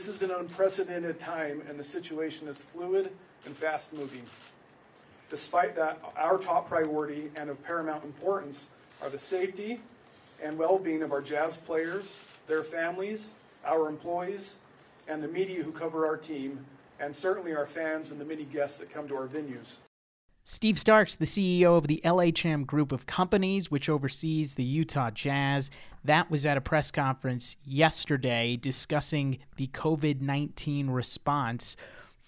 This is an unprecedented time, and the situation is fluid and fast moving. Despite that, our top priority and of paramount importance are the safety and well being of our jazz players, their families, our employees, and the media who cover our team, and certainly our fans and the many guests that come to our venues. Steve Starks, the CEO of the LHM Group of Companies, which oversees the Utah Jazz, that was at a press conference yesterday discussing the COVID 19 response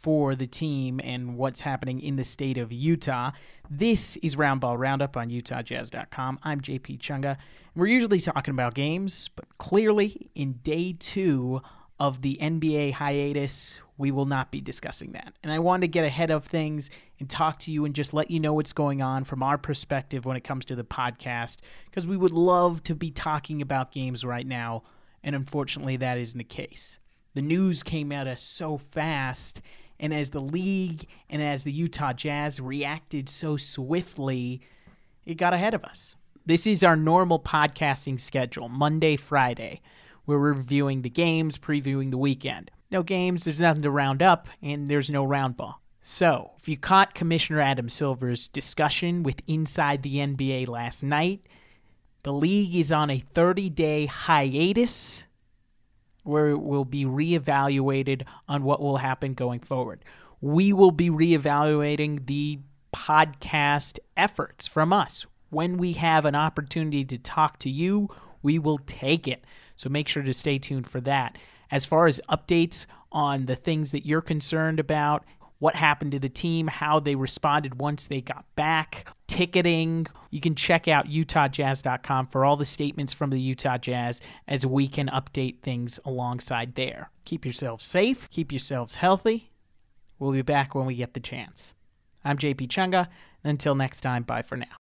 for the team and what's happening in the state of Utah. This is Roundball Roundup on UtahJazz.com. I'm JP Chunga. We're usually talking about games, but clearly in day two of the NBA hiatus, we will not be discussing that. And I want to get ahead of things and talk to you and just let you know what's going on from our perspective when it comes to the podcast, because we would love to be talking about games right now. And unfortunately, that isn't the case. The news came at us so fast, and as the league and as the Utah Jazz reacted so swiftly, it got ahead of us. This is our normal podcasting schedule Monday, Friday. We're reviewing the games, previewing the weekend. No games, there's nothing to round up, and there's no round ball. So, if you caught Commissioner Adam Silver's discussion with Inside the NBA last night, the league is on a 30 day hiatus where it will be reevaluated on what will happen going forward. We will be reevaluating the podcast efforts from us. When we have an opportunity to talk to you, we will take it. So make sure to stay tuned for that. As far as updates on the things that you're concerned about, what happened to the team, how they responded once they got back, ticketing. You can check out utahjazz.com for all the statements from the Utah Jazz as we can update things alongside there. Keep yourselves safe, keep yourselves healthy. We'll be back when we get the chance. I'm JP Chunga. Until next time, bye for now.